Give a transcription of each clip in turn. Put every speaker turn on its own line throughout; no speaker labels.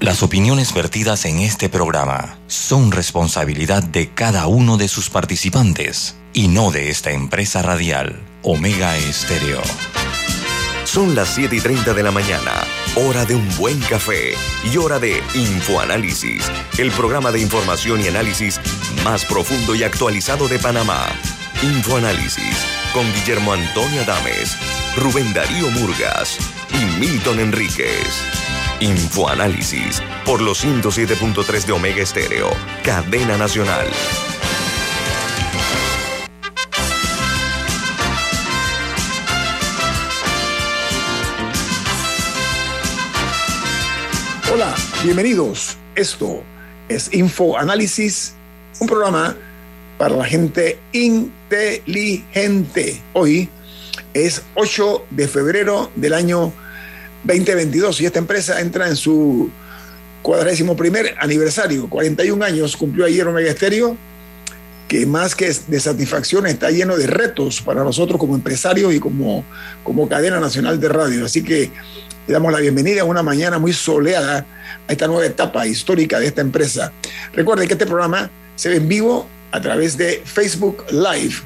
Las opiniones vertidas en este programa son responsabilidad de cada uno de sus participantes y no de esta empresa radial, Omega Estéreo.
Son las 7 y 30 de la mañana, hora de un buen café y hora de Infoanálisis, el programa de información y análisis más profundo y actualizado de Panamá. Infoanálisis con Guillermo Antonio Adames, Rubén Darío Murgas y Milton Enríquez. Infoanálisis por los 107.3 de Omega Estéreo, cadena nacional.
Hola, bienvenidos. Esto es Infoanálisis, un programa para la gente inteligente. Hoy es 8 de febrero del año 2022 y esta empresa entra en su cuadragésimo primer aniversario, 41 años cumplió ayer Omega Estéreo, que más que de satisfacción está lleno de retos para nosotros como empresarios y como, como cadena nacional de radio. Así que le damos la bienvenida a una mañana muy soleada a esta nueva etapa histórica de esta empresa. Recuerden que este programa se ve en vivo a través de Facebook Live.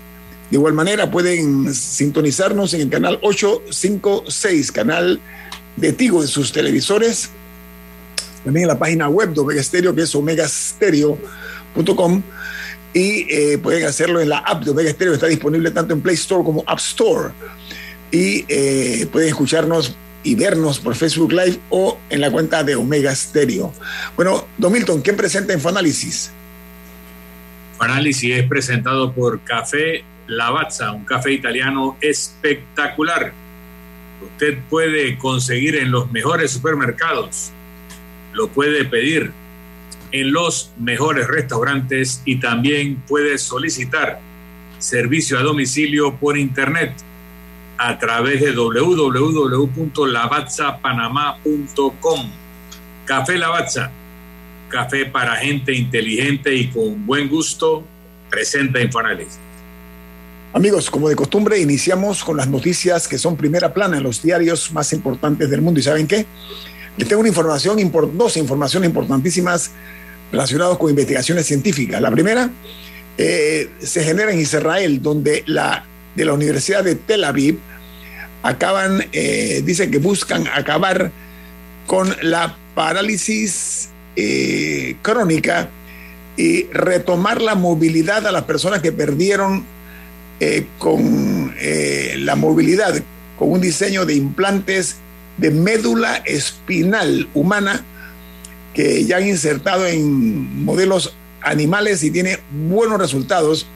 De igual manera pueden sintonizarnos en el canal 856, canal de Tigo en sus televisores. También en la página web de Omega Stereo, que es omegastereo.com. Y eh, pueden hacerlo en la app de Omega Stereo, está disponible tanto en Play Store como App Store. Y eh, pueden escucharnos y vernos por Facebook Live o en la cuenta de Omega Stereo. Bueno, Don Milton, ¿quién presenta Infoanálisis?
Análisis es presentado por Café Lavazza, un café italiano espectacular usted puede conseguir en los mejores supermercados, lo puede pedir en los mejores restaurantes y también puede solicitar servicio a domicilio por internet a través de www.lavazzapanamá.com. Café Lavazza, café para gente inteligente y con buen gusto, presenta Infoanálisis.
Amigos, como de costumbre, iniciamos con las noticias que son primera plana en los diarios más importantes del mundo. ¿Y saben qué? Les tengo una información, dos informaciones importantísimas relacionadas con investigaciones científicas. La primera eh, se genera en Israel, donde la, de la Universidad de Tel Aviv acaban, eh, dicen que buscan acabar con la parálisis eh, crónica y retomar la movilidad a las personas que perdieron eh, con eh, la movilidad, con un diseño de implantes de médula espinal humana que ya han insertado en modelos animales y tiene buenos resultados,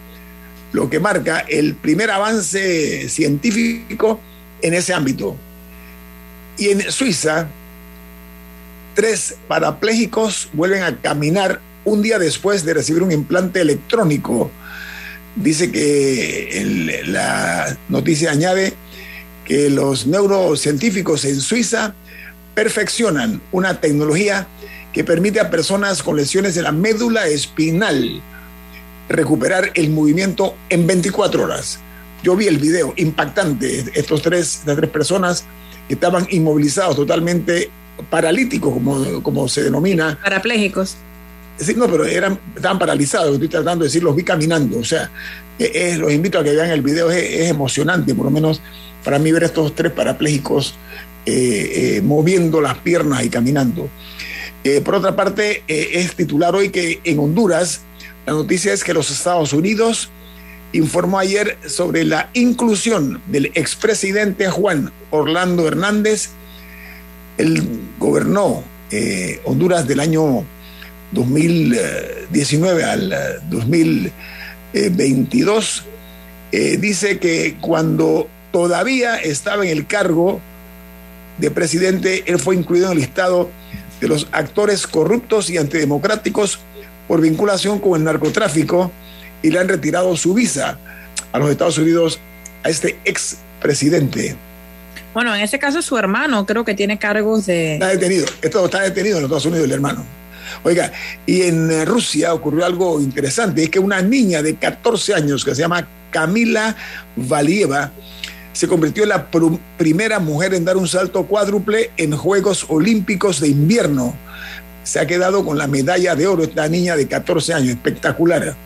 lo que marca el primer avance científico en ese ámbito. Y en Suiza, tres parapléjicos vuelven a caminar un día después de recibir un implante electrónico dice que la noticia añade que los neurocientíficos en Suiza perfeccionan una tecnología que permite a personas con lesiones de la médula espinal recuperar el movimiento en 24 horas. Yo vi el video impactante, estos tres, las tres personas estaban inmovilizados, totalmente paralíticos, como, como se denomina.
Parapléjicos.
Sí, no, pero eran, estaban paralizados, estoy tratando de decir, los vi caminando. O sea, los invito a que vean el video, es, emocionante, por lo menos para mí ver estos tres parapléjicos eh, eh, moviendo las piernas y caminando. Eh, por otra parte, es titular hoy que en Honduras, la noticia es que los Estados Unidos informó ayer sobre la inclusión del expresidente Juan Orlando Hernández. Él gobernó Honduras del año 2019 al 2022, eh, dice que cuando todavía estaba en el cargo de presidente, él fue incluido en el listado de los actores corruptos y antidemocráticos por vinculación con el narcotráfico y le han retirado su visa a los Estados Unidos a este ex presidente.
Bueno, en ese caso su hermano creo que tiene cargos de...
Está detenido, esto está detenido en los Estados Unidos el hermano. Oiga, y en eh, Rusia ocurrió algo interesante, es que una niña de 14 años que se llama Camila Valieva se convirtió en la primera mujer en dar un salto cuádruple en Juegos Olímpicos de Invierno. se ha quedado con la medalla de oro esta niña de 14 años, espectacular.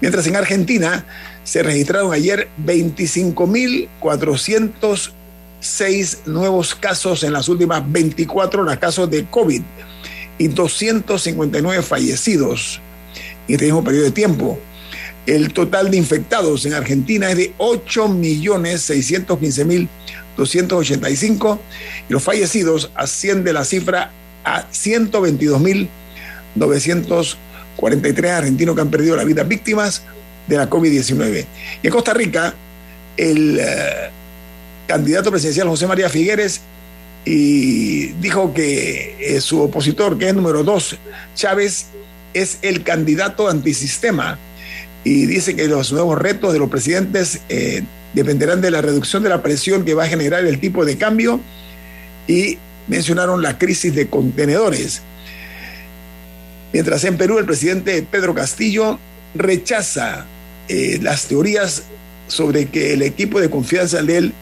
Mientras en Argentina se registraron ayer 25.406 nuevos casos en las últimas 24 horas, casos de COVID, y 259 fallecidos en este mismo periodo de tiempo. El total de infectados en Argentina es de 8.615.285 y los fallecidos asciende la cifra a 122.943 argentinos que han perdido la vida víctimas de la COVID-19. Y en Costa Rica, el eh, candidato presidencial José María Figueres y dijo que eh, su opositor, que es número dos, Chávez, es el candidato antisistema y dice que los nuevos retos de los presidentes eh, dependerán de la reducción de la presión que va a generar el tipo de cambio y mencionaron la crisis de contenedores. Mientras en Perú el presidente Pedro Castillo rechaza eh, las teorías sobre que el equipo de confianza de él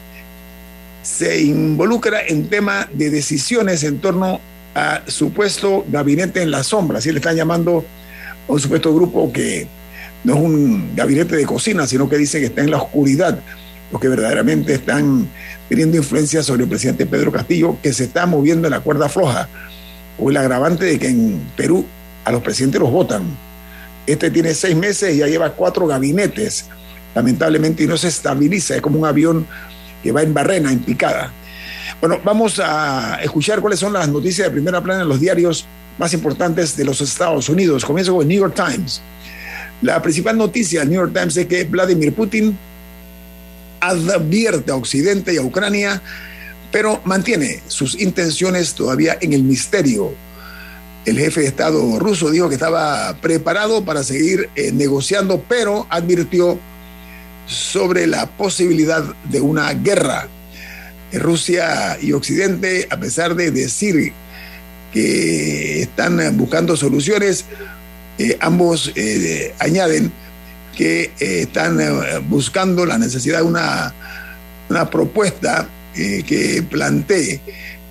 se involucra en tema de decisiones en torno a supuesto gabinete en la sombra, así le están llamando a un supuesto grupo que no es un gabinete de cocina, sino que dice que está en la oscuridad, los que verdaderamente están teniendo influencia sobre el presidente Pedro Castillo, que se está moviendo en la cuerda floja, o el agravante de que en Perú a los presidentes los votan. Este tiene seis meses y ya lleva cuatro gabinetes, lamentablemente, y no se estabiliza, es como un avión que va en barrena, en picada. Bueno, vamos a escuchar cuáles son las noticias de primera plana en los diarios más importantes de los Estados Unidos. Comienzo con el New York Times. La principal noticia del New York Times es que Vladimir Putin advierte a Occidente y a Ucrania, pero mantiene sus intenciones todavía en el misterio. El jefe de Estado ruso dijo que estaba preparado para seguir eh, negociando, pero advirtió sobre la posibilidad de una guerra. Rusia y Occidente, a pesar de decir que están buscando soluciones, eh, ambos eh, añaden que eh, están buscando la necesidad de una, una propuesta que plantee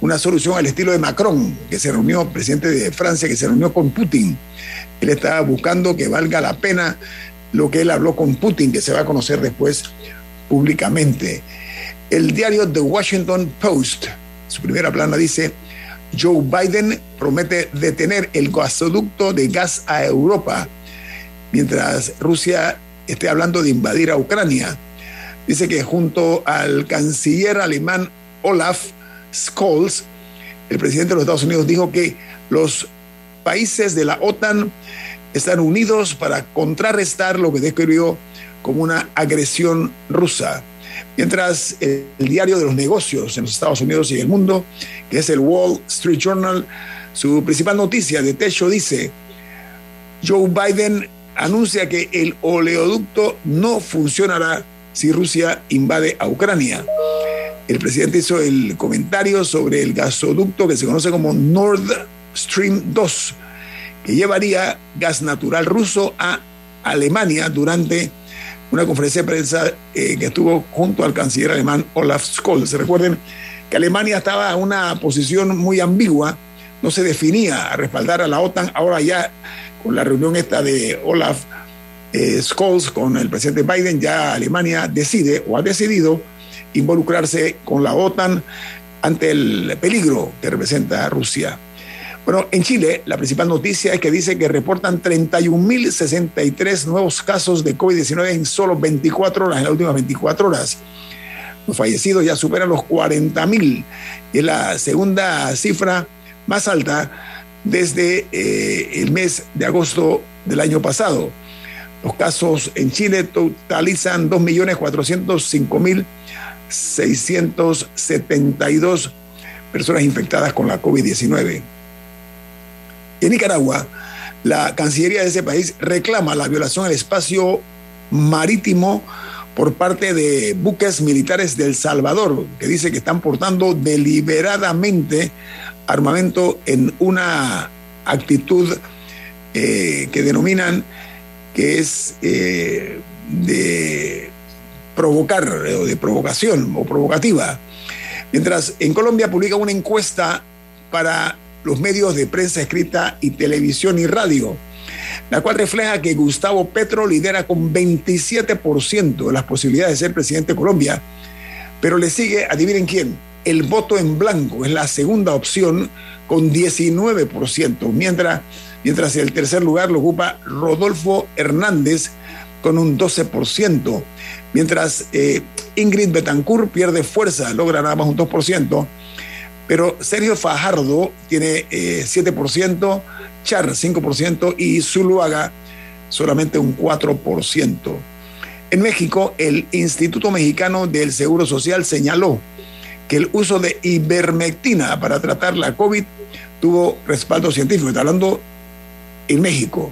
una solución al estilo de Macron, que se reunió, presidente de Francia, que se reunió con Putin. Él está buscando que valga la pena lo que él habló con Putin, que se va a conocer después públicamente. El diario The Washington Post, su primera plana dice, Joe Biden promete detener el gasoducto de gas a Europa, mientras Rusia esté hablando de invadir a Ucrania. Dice que junto al canciller alemán Olaf Scholz, el presidente de los Estados Unidos dijo que los países de la OTAN están unidos para contrarrestar lo que describió como una agresión rusa. Mientras el, diario de los negocios en los Estados Unidos y el mundo, que es el Wall Street Journal, su principal noticia de techo dice, Joe Biden anuncia que el oleoducto no funcionará si Rusia invade a Ucrania. El presidente hizo el comentario sobre el gasoducto que se conoce como Nord Stream 2, que llevaría gas natural ruso a Alemania durante una conferencia de prensa eh, que estuvo junto al canciller alemán Olaf Scholz. Recuerden que Alemania estaba en una posición muy ambigua, no se definía a respaldar a la OTAN, ahora ya con la reunión esta de Olaf eh, Scholz con el presidente Biden, ya Alemania decide o ha decidido involucrarse con la OTAN ante el peligro que representa Rusia. Bueno, en Chile la principal noticia es que dice que reportan 31.063 nuevos casos de COVID-19 en solo 24 horas, en las últimas 24 horas. Los fallecidos ya superan los 40.000 y es la segunda cifra más alta desde eh, el mes de agosto del año pasado. Los casos en Chile totalizan 2.405.672 personas infectadas con la COVID-19. En Nicaragua, la Cancillería de ese país reclama la violación al espacio marítimo por parte de buques militares del Salvador, que dice que están portando deliberadamente armamento en una actitud eh, que denominan que es eh, de provocar o de provocación o provocativa. Mientras en Colombia publica una encuesta para los medios de prensa escrita y televisión y radio, la cual refleja que Gustavo Petro lidera con 27% de las posibilidades de ser presidente de Colombia, pero le sigue, adivinen quién, el voto en blanco es la segunda opción con 19%, mientras, mientras el tercer lugar lo ocupa Rodolfo Hernández con un 12%, mientras eh, Ingrid Betancourt pierde fuerza, logra nada más un 2%, pero Sergio Fajardo tiene 7%, eh, Char 5% y Zuluaga solamente un 4%. En México, el Instituto Mexicano del Seguro Social señaló que el uso de ivermectina para tratar la COVID tuvo respaldo científico. Está hablando en México.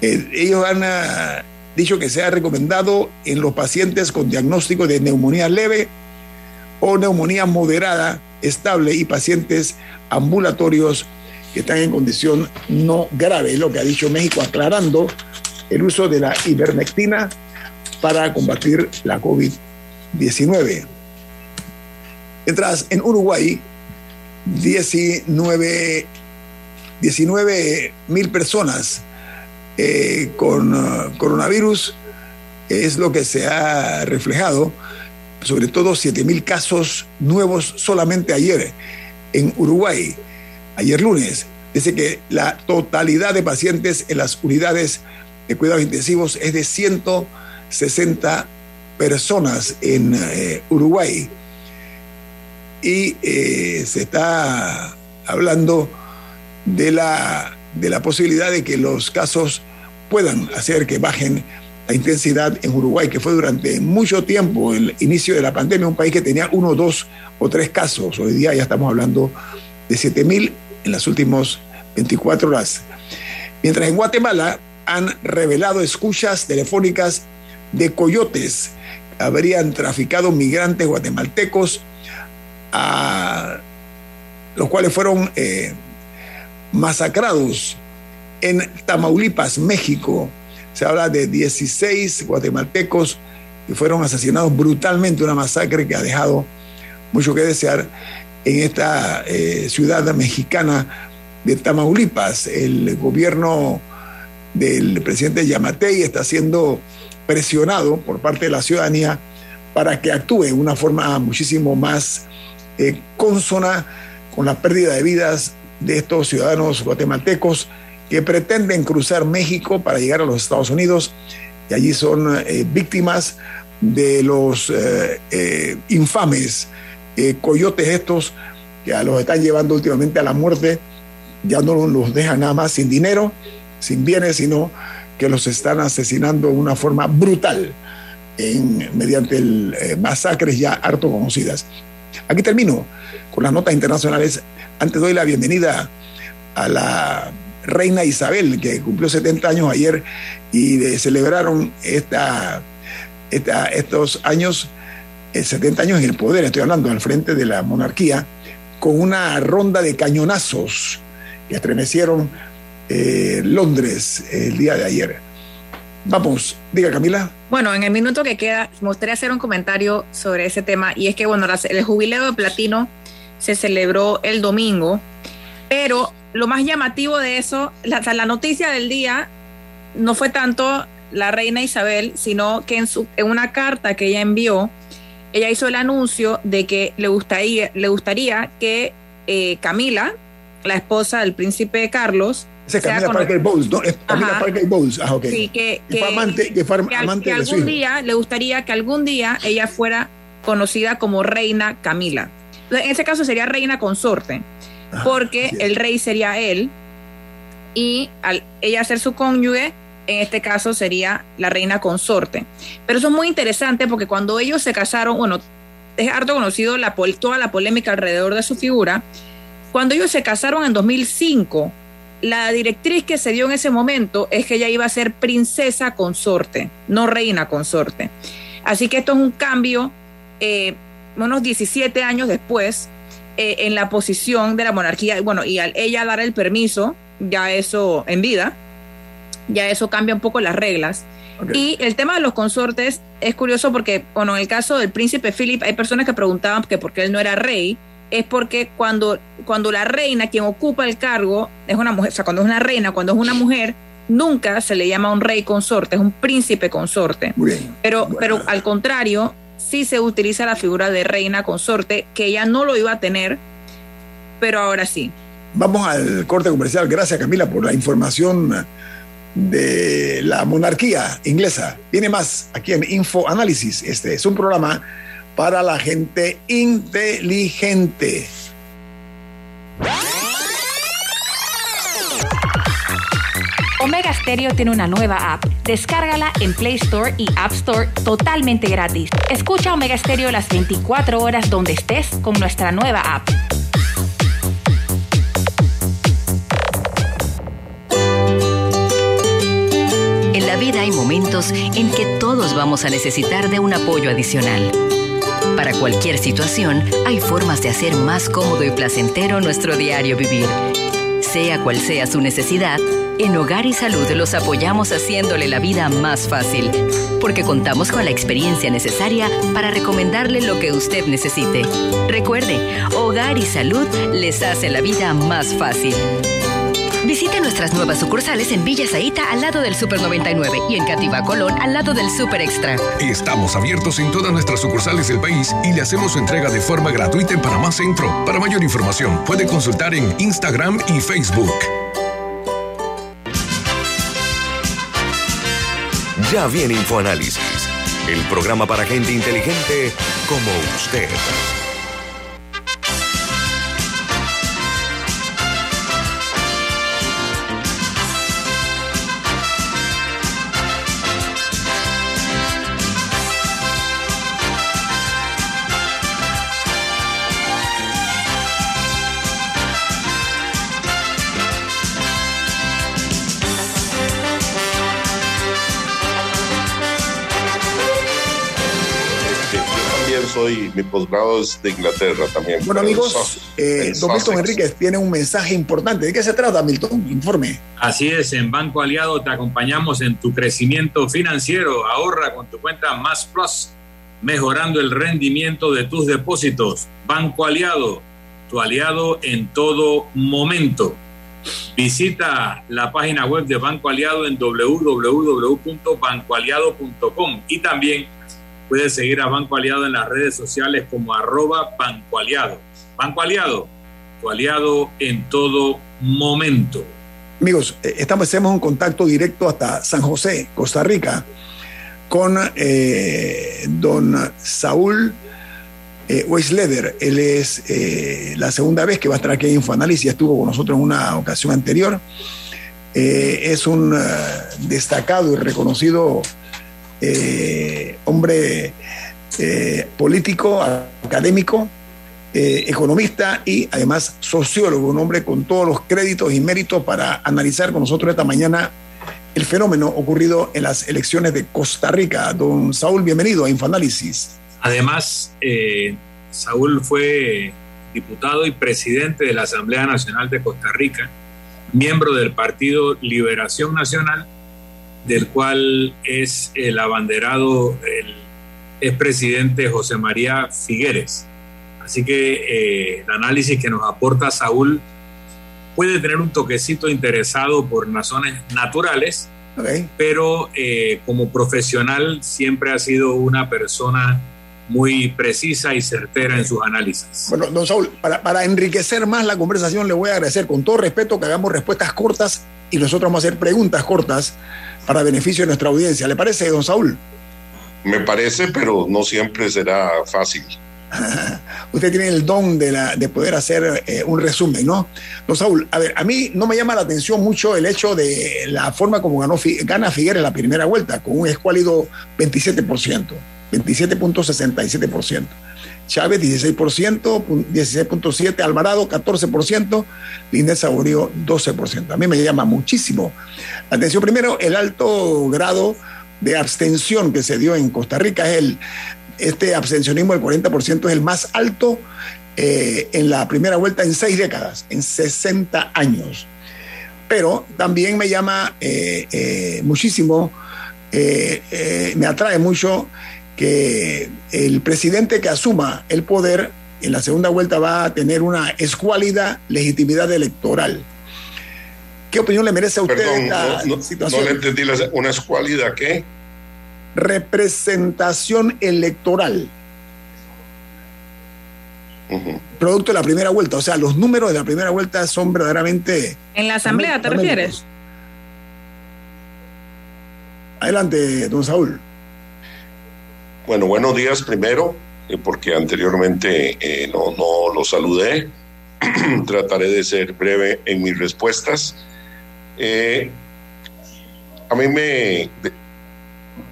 Eh, ellos han ah, dicho que se ha recomendado en los pacientes con diagnóstico de neumonía leve o neumonía moderada, estable y pacientes ambulatorios que están en condición no grave, lo que ha dicho México, aclarando el uso de la ivermectina para combatir la COVID-19. Mientras en Uruguay, 19 mil personas eh, con uh, coronavirus es lo que se ha reflejado, sobre todo 7 mil casos nuevos solamente ayer en Uruguay, ayer lunes. Dice que la totalidad de pacientes en las unidades de cuidados intensivos es de 160 personas en eh, Uruguay. Y eh, se está hablando de la de la posibilidad de que los casos puedan hacer que bajen intensidad en Uruguay, que fue durante mucho tiempo el inicio de la pandemia, un país que tenía uno, dos o tres casos. Hoy día ya estamos hablando de 7 mil en las últimas 24 horas. Mientras en Guatemala han revelado escuchas telefónicas de coyotes que habrían traficado migrantes guatemaltecos, a los cuales fueron eh, masacrados en Tamaulipas, México. Se habla de 16 guatemaltecos que fueron asesinados brutalmente, una masacre que ha dejado mucho que desear en esta eh, ciudad mexicana de Tamaulipas. El gobierno del presidente Yamatei está siendo presionado por parte de la ciudadanía para que actúe de una forma muchísimo más eh, consona con la pérdida de vidas de estos ciudadanos guatemaltecos que pretenden cruzar México para llegar a los Estados Unidos y allí son eh, víctimas de los eh, eh, infames coyotes estos que los están llevando últimamente a la muerte, ya no los dejan nada más sin dinero, sin bienes, sino que los están asesinando de una forma brutal en, mediante el, masacres ya harto conocidas. Aquí termino con las notas internacionales antes doy la bienvenida a la reina Isabel, que cumplió 70 años ayer y celebraron esta, estos años, 70 eh, años en el poder, estoy hablando al frente de la monarquía, con una ronda de cañonazos que estremecieron eh, Londres el día de ayer. Vamos, diga Camila.
Bueno, en el minuto que queda, me gustaría hacer un comentario sobre ese tema y es que, bueno, el jubileo de platino se celebró el domingo, pero lo más llamativo de eso, la, la noticia del día no fue tanto la reina Isabel, sino que en, su, en una carta que ella envió, ella hizo el anuncio de que le gustaría, le gustaría que eh, Camila, la esposa del príncipe Carlos,
es Camila Parker Bowles, ¿no? Es Camila Parker Bowles. Ah, ok.
Sí, que, que, amante, que, que algún día le gustaría que algún día ella fuera conocida como Reina Camila. En ese caso sería reina consorte, porque el rey sería él y al ella ser su cónyuge, en este caso sería la reina consorte. Pero eso es muy interesante porque cuando ellos se casaron, bueno, es harto conocido la, toda la polémica alrededor de su figura. Cuando ellos se casaron en 2005, la directriz que se dio en ese momento es que ella iba a ser princesa consorte, no reina consorte. Así que esto es un cambio eh, unos 17 años después, eh, en la posición de la monarquía, bueno, y al ella dar el permiso, ya eso en vida, ya eso cambia un poco las reglas. Y el tema de los consortes es curioso porque, bueno, en el caso del príncipe Philip, hay personas que preguntaban que por qué él no era rey. es porque cuando, cuando la reina, quien ocupa el cargo, es una mujer, o sea, cuando es una reina, cuando es una mujer, nunca se le llama un rey consorte, es un príncipe consorte. Pero, pero al contrario, sí se utiliza la figura de reina consorte, que ella no lo iba a tener, pero ahora sí.
Vamos al corte comercial. Gracias Camila por la información de la monarquía inglesa. Viene más aquí en Info Análisis. Este es un programa para la gente inteligente.
Omega Stereo tiene una nueva app. Descárgala en Play Store y App Store totalmente gratis. Escucha Omega Stereo las 24 horas donde estés con nuestra nueva app.
En la vida hay momentos en que todos vamos a necesitar de un apoyo adicional. Para cualquier situación, hay formas de hacer más cómodo y placentero nuestro diario vivir. Sea cual sea su necesidad, en Hogar y Salud los apoyamos haciéndole la vida más fácil, porque contamos con la experiencia necesaria para recomendarle lo que usted necesite. Recuerde, Hogar y Salud les hace la vida más fácil. Visite nuestras nuevas sucursales en Villa Zaita al lado del Super 99 y en Cativa Colón al lado del Super Extra.
Estamos abiertos en todas nuestras sucursales del país y le hacemos su entrega de forma gratuita en Panamá Centro. Para mayor información, puede consultar en Instagram y Facebook.
Ya viene InfoAnálisis, el programa para gente inteligente como usted.
Mi posgrado es de Inglaterra también.
Bueno, amigos, eh, don Milton Enríquez tiene un mensaje importante. ¿De qué se trata, Milton? Informe.
Así es, en Banco Aliado te acompañamos en tu crecimiento financiero. Ahorra con tu cuenta Más Plus, mejorando el rendimiento de tus depósitos. Banco Aliado, tu aliado en todo momento. Visita la página web de Banco Aliado en www.bancoaliado.com y también Puedes seguir a Banco Aliado en las redes sociales como arroba Banco Aliado. Banco Aliado, tu aliado en todo momento.
Amigos, eh, estamos, hacemos un contacto directo hasta San José, Costa Rica, con eh, don Saúl eh, Weisleder. Él es la segunda vez que va a estar aquí en Infoanálisis, estuvo con nosotros en una ocasión anterior. es un destacado y reconocido eh, hombre eh, político, académico, eh, economista y además sociólogo, un hombre con todos los créditos y méritos para analizar con nosotros esta mañana el fenómeno ocurrido en las elecciones de Costa Rica. Don Saúl, bienvenido a Infoanálisis.
Además, Saúl fue diputado y presidente de la Asamblea Nacional de Costa Rica, miembro del Partido Liberación Nacional del cual es el abanderado el expresidente José María Figueres. Así que eh, el análisis que nos aporta Saúl puede tener un toquecito interesado por razones naturales, pero eh, como profesional siempre ha sido una persona muy precisa y certera en sus análisis.
Bueno, don Saúl, para, para, enriquecer más la conversación le voy a agradecer con todo respeto que hagamos respuestas cortas y nosotros vamos a hacer preguntas cortas para beneficio de nuestra audiencia. ¿Le parece, don Saúl?
Me parece, pero no siempre será fácil.
Usted tiene el don de, la, de poder hacer eh, un resumen, ¿no? Don Saúl, a ver, a mí no me llama la atención mucho el hecho de la forma como ganó, gana Figueres la primera vuelta, con un escuálido 27%, 27.67%. Chávez 16%, 16.7%, Alvarado 14%, Inés Saborío 12%. A mí me llama muchísimo la atención. Primero, el alto grado de abstención que se dio en Costa Rica es el, este abstencionismo del 40% es el más alto eh, en la primera vuelta en seis décadas, en 60 años. Pero también me llama eh, eh, muchísimo, me atrae mucho que el presidente que asuma el poder en la segunda vuelta va a tener una escuálida legitimidad electoral. ¿Qué opinión le merece a usted esta situación?
No le entendí, ¿una escuálida qué?
Representación electoral. Producto de la primera vuelta. O sea, los números de la primera vuelta son verdaderamente.
¿En la asamblea te refieres?
Adelante, don Saúl.
Bueno, buenos días primero, eh, porque anteriormente eh, no, no lo saludé. Trataré de ser breve en mis respuestas. Eh, a mí me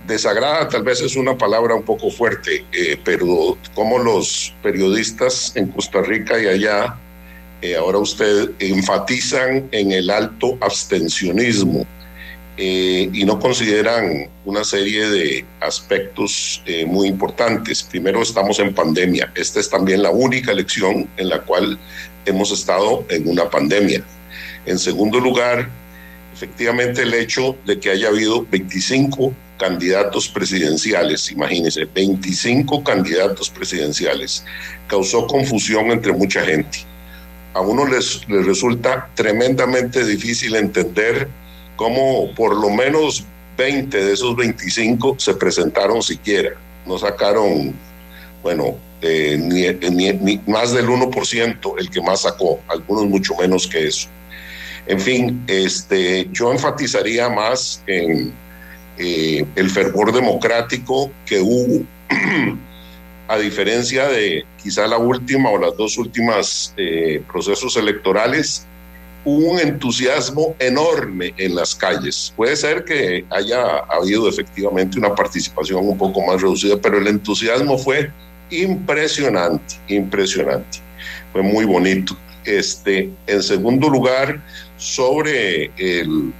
desagrada, tal vez es una palabra un poco fuerte, pero como los periodistas en Costa Rica y allá, ahora usted enfatizan en el alto abstencionismo y no consideran una serie de aspectos muy importantes. Primero, estamos en pandemia. Esta es también la única elección en la cual hemos estado en una pandemia. En segundo lugar, efectivamente el hecho de que haya habido 25 candidatos presidenciales, imagínense, 25 candidatos presidenciales, causó confusión entre mucha gente. A uno les, les resulta tremendamente difícil entender cómo por lo menos 20 de esos 25 se presentaron siquiera, no sacaron, bueno, eh, ni, ni más del 1% el que más sacó, algunos mucho menos que eso. En fin, este, yo enfatizaría más en eh, el fervor democrático que hubo, a diferencia de quizá la última o las dos últimas eh, procesos electorales, un entusiasmo enorme en las calles. Puede ser que haya habido efectivamente una participación un poco más reducida, pero el entusiasmo fue impresionante, impresionante. Fue muy bonito. Este, en segundo lugar, sobre el,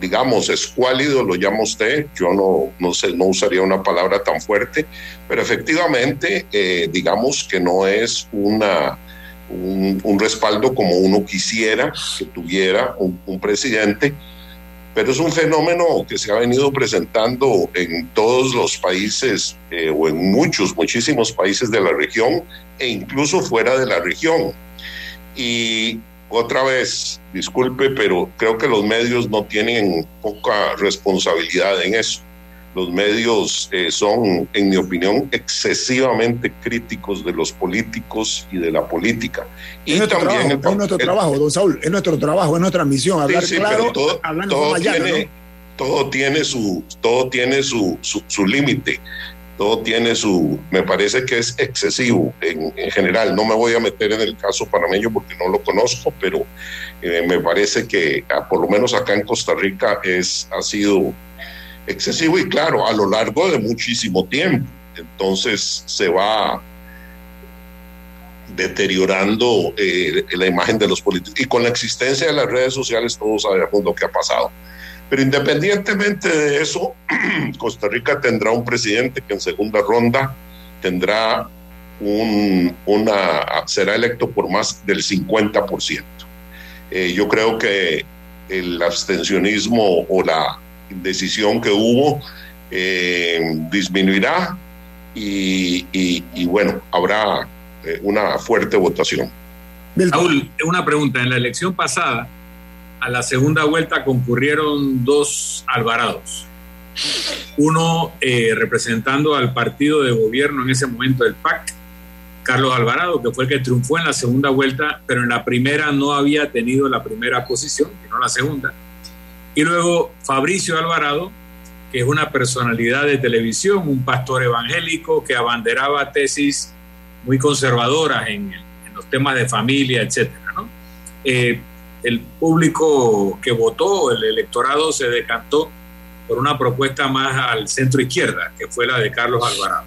digamos, escuálido, lo llama usted, yo no, no, sé, no usaría una palabra tan fuerte, pero efectivamente, eh, digamos que no es una, un, respaldo como uno quisiera que tuviera un, presidente, pero es un fenómeno que se ha venido presentando en todos los países eh, o en muchos, muchísimos países de la región e incluso fuera de la región. Y otra vez, disculpe, pero creo que los medios no tienen poca responsabilidad en eso. Los medios eh, son, en mi opinión, excesivamente críticos de los políticos y de la política. Y
es nuestro también trabajo, es nuestro trabajo, don Saúl, es nuestro trabajo, es nuestra misión, hablar claro,
todo, todo, tiene, todo tiene su, todo tiene su, su, su límite todo tiene su, me parece que es excesivo en, general. No me voy a meter en el caso panameño porque no lo conozco, pero eh, me parece que ah, por lo menos acá en Costa Rica es, ha sido excesivo y claro, a lo largo de muchísimo tiempo. Entonces se va deteriorando eh, la imagen de los políticos. Y con la existencia de las redes sociales todos sabemos lo que ha pasado. Pero independientemente de eso, Costa Rica tendrá un presidente que en segunda ronda tendrá un, una, será electo por más del 50%. Eh, yo creo que el abstencionismo o la decisión que hubo eh, disminuirá y, y, bueno, habrá eh, una fuerte votación.
Raúl, una pregunta. En la elección pasada, a la segunda vuelta concurrieron dos Alvarados. Uno eh, representando al partido de gobierno en ese momento del PAC, Carlos Alvarado, que fue el que triunfó en la segunda vuelta, pero en la primera no había tenido la primera posición, sino la segunda. Y luego Fabricio Alvarado, que es una personalidad de televisión, un pastor evangélico que abanderaba tesis muy conservadoras en, los temas de familia, etc. Eh, el público que votó, el electorado se decantó por una propuesta más al centro izquierda, que fue la de Carlos Alvarado.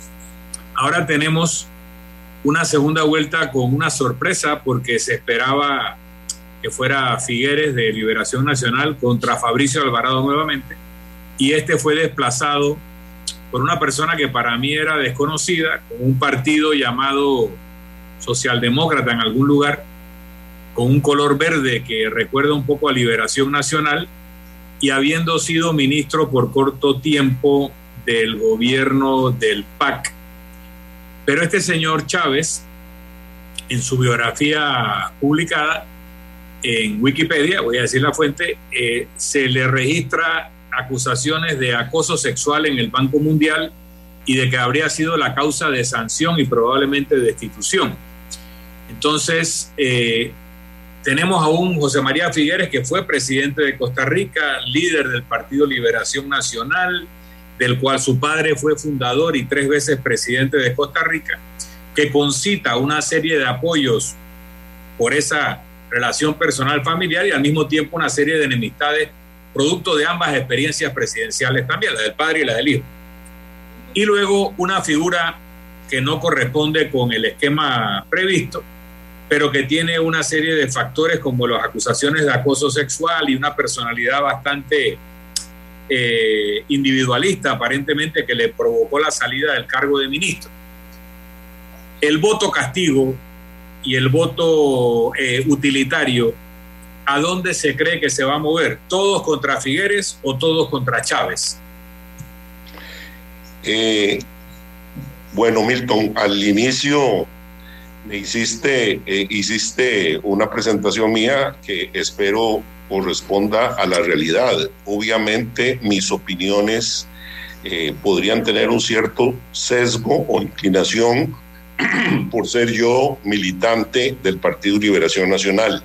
Ahora tenemos una segunda vuelta con una sorpresa porque se esperaba que fuera Figueres de Liberación Nacional contra Fabricio Alvarado nuevamente y este fue desplazado por una persona que para mí era desconocida, con un partido llamado Socialdemócrata en algún lugar, con un color verde que recuerda un poco a Liberación Nacional y habiendo sido ministro por corto tiempo del gobierno del PAC. Pero este señor Chávez en su biografía publicada en Wikipedia, voy a decir la fuente, eh, se le registra acusaciones de acoso sexual en el Banco Mundial y de que habría sido la causa de sanción y probablemente destitución. Entonces, eh, tenemos a un José María Figueres que fue presidente de Costa Rica, líder del Partido Liberación Nacional, del cual su padre fue fundador y tres veces presidente de Costa Rica, que concita una serie de apoyos por esa relación personal familiar y al mismo tiempo una serie de enemistades producto de ambas experiencias presidenciales también, la del padre y la del hijo. Y luego una figura que no corresponde con el esquema previsto, pero que tiene una serie de factores como las acusaciones de acoso sexual y una personalidad bastante eh, individualista, aparentemente, que le provocó la salida del cargo de ministro. El voto castigo y el voto eh, utilitario, ¿a dónde se cree que se va a mover? ¿Todos contra Figueres o todos contra Chávez?
Eh, bueno, Milton, al inicio me hiciste, eh, hiciste una presentación mía que espero corresponda a la realidad. Obviamente mis opiniones podrían tener un cierto sesgo o inclinación por ser yo militante del Partido Liberación Nacional,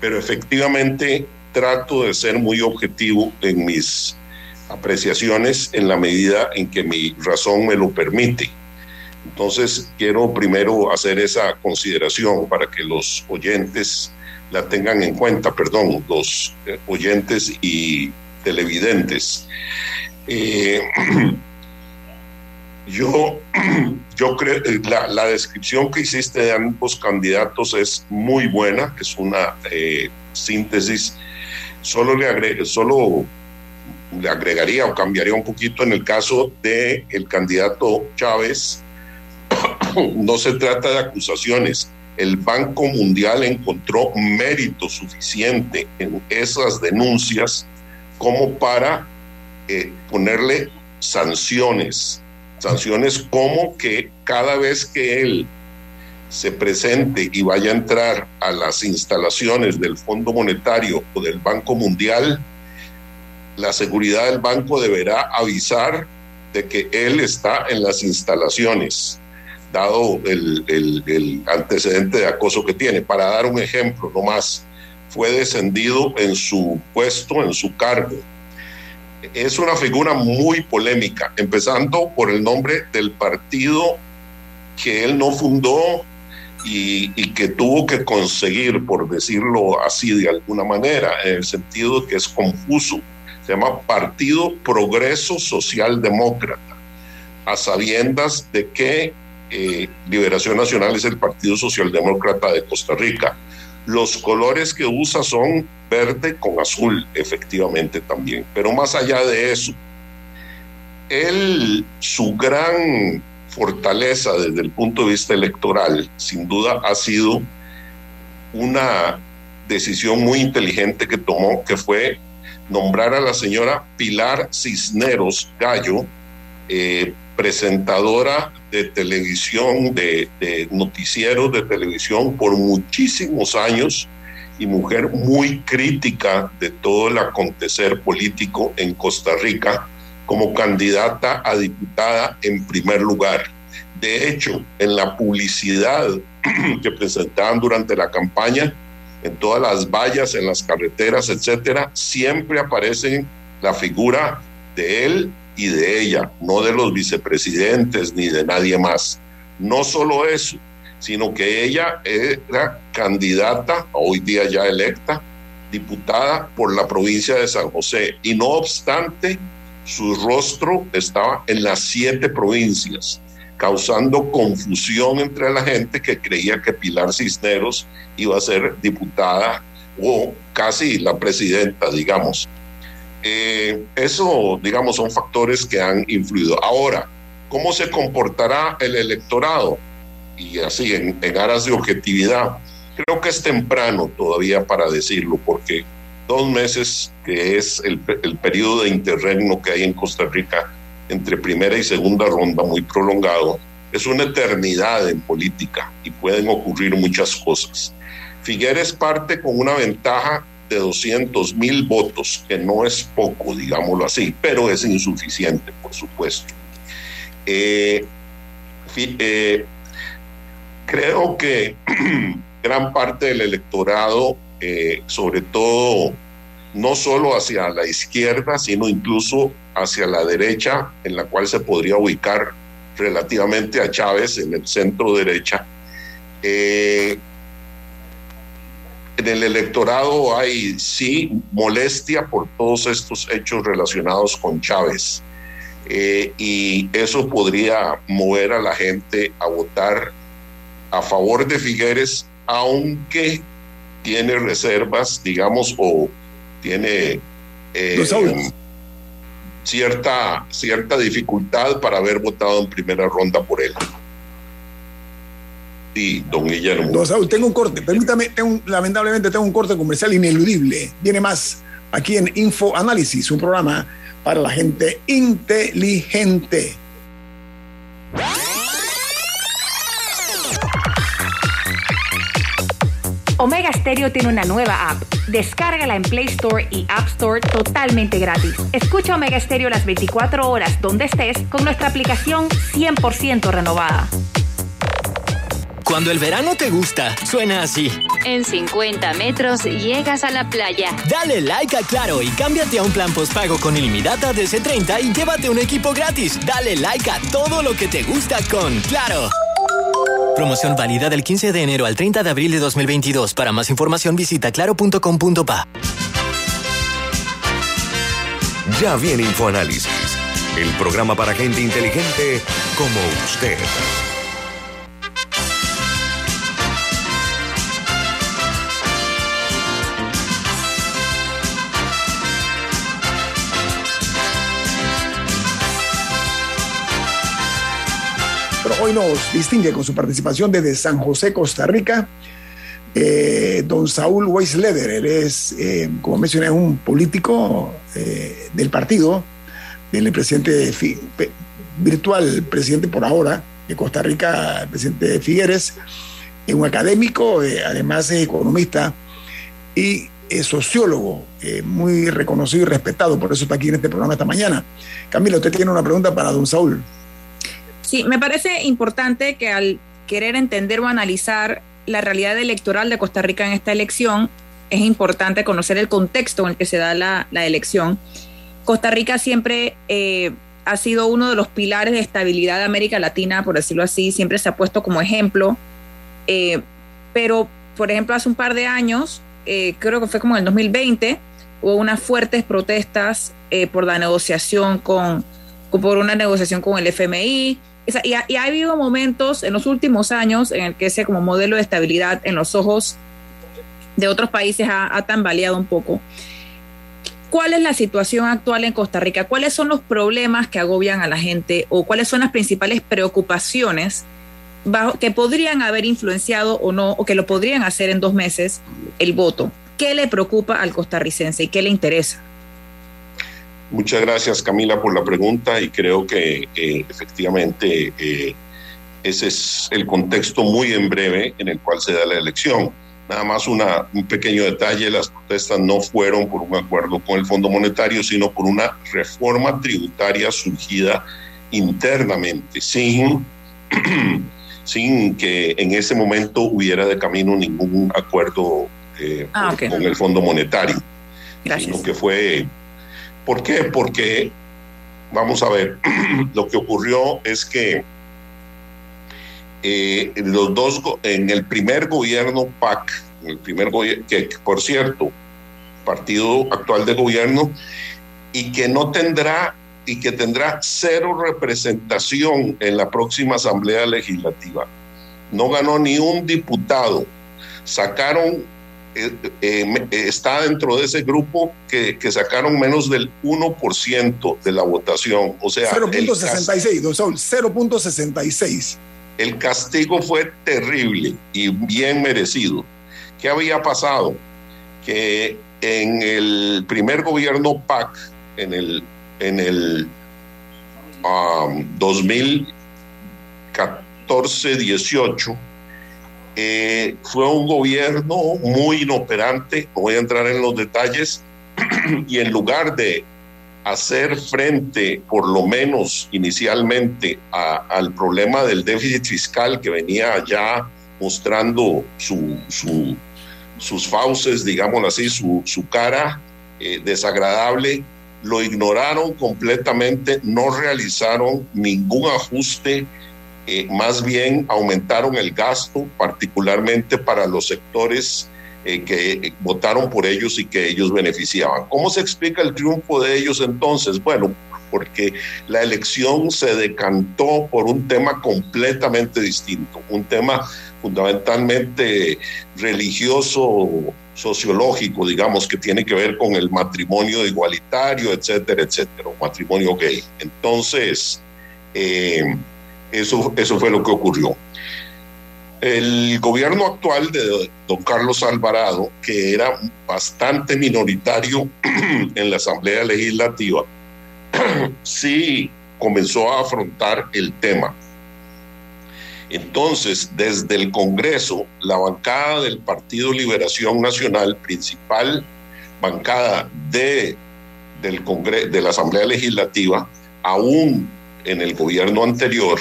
pero efectivamente trato de ser muy objetivo en mis apreciaciones en la medida en que mi razón me lo permite. Entonces, quiero primero hacer esa consideración para que los oyentes la tengan en cuenta, perdón, los eh, oyentes y televidentes. Eh, yo, yo creo, eh, la, la, descripción que hiciste de ambos candidatos es muy buena, es una síntesis. Solo le, solo le agregaría o cambiaría un poquito en el caso del el candidato Chávez, no se trata de acusaciones. El Banco Mundial encontró mérito suficiente en esas denuncias como para eh, ponerle sanciones. Sanciones como que cada vez que él se presente y vaya a entrar a las instalaciones del Fondo Monetario o del Banco Mundial, la seguridad del banco deberá avisar de que él está en las instalaciones dado el, antecedente de acoso que tiene. Para dar un ejemplo nomás, fue descendido en su puesto, en su cargo. Es una figura muy polémica, empezando por el nombre del partido que él no fundó y, que tuvo que conseguir, por decirlo así de alguna manera, en el sentido que es confuso. Se llama Partido Progreso Social Demócrata, a sabiendas de que eh, Liberación Nacional es el Partido Socialdemócrata de Costa Rica. Los colores que usa son verde con azul, efectivamente también. Pero más allá de eso, él, su gran fortaleza desde el punto de vista electoral, sin duda ha sido una decisión muy inteligente que tomó, que fue nombrar a la señora Pilar Cisneros Gallo eh, presentadora de televisión, de, noticieros de televisión por muchísimos años y mujer muy crítica de todo el acontecer político en Costa Rica como candidata a diputada en primer lugar. De hecho, en la publicidad que presentaban durante la campaña, en todas las vallas, en las carreteras, etcétera, siempre aparece la figura de él y de ella, no de los vicepresidentes ni de nadie más. No solo eso, sino que ella era candidata, hoy día ya electa, diputada por la provincia de San José. Y no obstante, su rostro estaba en las siete provincias, causando confusión entre la gente que creía que Pilar Cisneros iba a ser diputada o casi la presidenta, digamos. Eh, eso, digamos, son factores que han influido. Ahora, ¿cómo se comportará el electorado? Y así, en, aras de objetividad, creo que es temprano todavía para decirlo, porque dos meses, que es el, el periodo de interregno que hay en Costa Rica entre primera y segunda ronda, muy prolongado, es una eternidad en política y pueden ocurrir muchas cosas. Figueres parte con una ventaja de 200 mil votos, que no es poco, digámoslo así, pero es insuficiente, por supuesto. Eh, eh, creo que gran parte del electorado, eh, sobre todo no solo hacia la izquierda, sino incluso hacia la derecha, en la cual se podría ubicar relativamente a Chávez en el centro derecha. En el electorado hay sí molestia por todos estos hechos relacionados con Chávez. Eh, y eso podría mover a la gente a votar a favor de Figueres, aunque tiene reservas, digamos, o tiene eh, cierta, cierta dificultad para haber votado en primera ronda por él. Sí, don Guillermo.
Don Saúl, tengo un corte. Permítame, tengo, lamentablemente tengo un corte comercial ineludible. Viene más aquí en Info Análisis, un programa para la gente inteligente.
Omega Stereo tiene una nueva app. Descárgala en Play Store y App Store totalmente gratis. Escucha Omega Stereo las 24 horas donde estés con nuestra aplicación 100% renovada.
Cuando el verano te gusta, suena así.
En 50 metros llegas a la playa.
Dale like a Claro y cámbiate a un plan postpago con ilimitada de C30 y llévate un equipo gratis. Dale like a todo lo que te gusta con Claro. Promoción válida del 15 de enero al 30 de abril de 2022. Para más información visita claro.com.pa.
Ya viene InfoAnálisis, el programa para gente inteligente como usted.
Hoy nos distingue con su participación desde San José, Costa Rica, eh, don Saúl Weisleder. Él es, eh, como mencioné, un político eh, del partido, del presidente virtual, presidente por ahora de Costa Rica, el presidente Figueres, es un académico, además es economista y es sociólogo, muy reconocido y respetado, por eso está aquí en este programa esta mañana. Camila, usted tiene una pregunta para don Saúl.
Sí, me parece importante que al querer entender o analizar la realidad electoral de Costa Rica en esta elección, es importante conocer el contexto en el que se da la, elección. Costa Rica siempre eh, ha sido uno de los pilares de estabilidad de América Latina, por decirlo así, siempre se ha puesto como ejemplo, eh, pero por ejemplo hace un par de años, eh, creo que fue como en el 2020, hubo unas fuertes protestas por la negociación con, por una negociación con el FMI, y, ha, habido momentos en los últimos años en el que ese como modelo de estabilidad en los ojos de otros países ha, tambaleado un poco. ¿Cuál es la situación actual en Costa Rica? ¿Cuáles son los problemas que agobian a la gente o cuáles son las principales preocupaciones que podrían haber influenciado o no, o que lo podrían hacer en dos meses el voto? ¿Qué le preocupa al costarricense y qué le interesa?
Muchas gracias Camila por la pregunta y creo que efectivamente eh, ese es el contexto muy en breve en el cual se da la elección. Nada más una, un pequeño detalle, las protestas no fueron por un acuerdo con el Fondo Monetario, sino por una reforma tributaria surgida internamente, sin, sin que en ese momento hubiera de camino ningún acuerdo eh, ah, con el Fondo Monetario, Gracias. sino que fue ¿Por qué? Porque, vamos a ver, lo que ocurrió es que eh, los dos, en el primer gobierno PAC, el primer gobierno, que por cierto, partido actual de gobierno, y que no tendrá y que tendrá cero representación en la próxima Asamblea Legislativa. No ganó ni un diputado. Sacaron eh, eh, está dentro de ese grupo que, sacaron menos del 1% de la votación. O sea,
0.66, don Saúl, 0.66.
El castigo fue terrible y bien merecido. ¿Qué había pasado? Que en el primer gobierno PAC, en el, en el 2014, 14-18, eh, fue un gobierno muy inoperante, no voy a entrar en los detalles, y en lugar de hacer frente, por lo menos inicialmente, al problema del déficit fiscal que venía ya mostrando su, sus fauces, digámoslo así, su, su cara eh, desagradable, lo ignoraron completamente, no realizaron ningún ajuste, eh, más bien aumentaron el gasto, particularmente para los sectores eh, que votaron por ellos y que ellos beneficiaban. ¿Cómo se explica el triunfo de ellos entonces? Bueno, porque la elección se decantó por un tema completamente distinto, un tema fundamentalmente religioso, sociológico, digamos, que tiene que ver con el matrimonio igualitario, etcétera, etcétera, matrimonio gay. Entonces, eh, eso, eso fue lo que ocurrió. El gobierno actual de don Carlos Alvarado, que era bastante minoritario en la Asamblea Legislativa, sí comenzó a afrontar el tema. Entonces, desde el Congreso, la bancada del Partido Liberación Nacional, principal bancada de, del de la Asamblea Legislativa, aún en el gobierno anterior,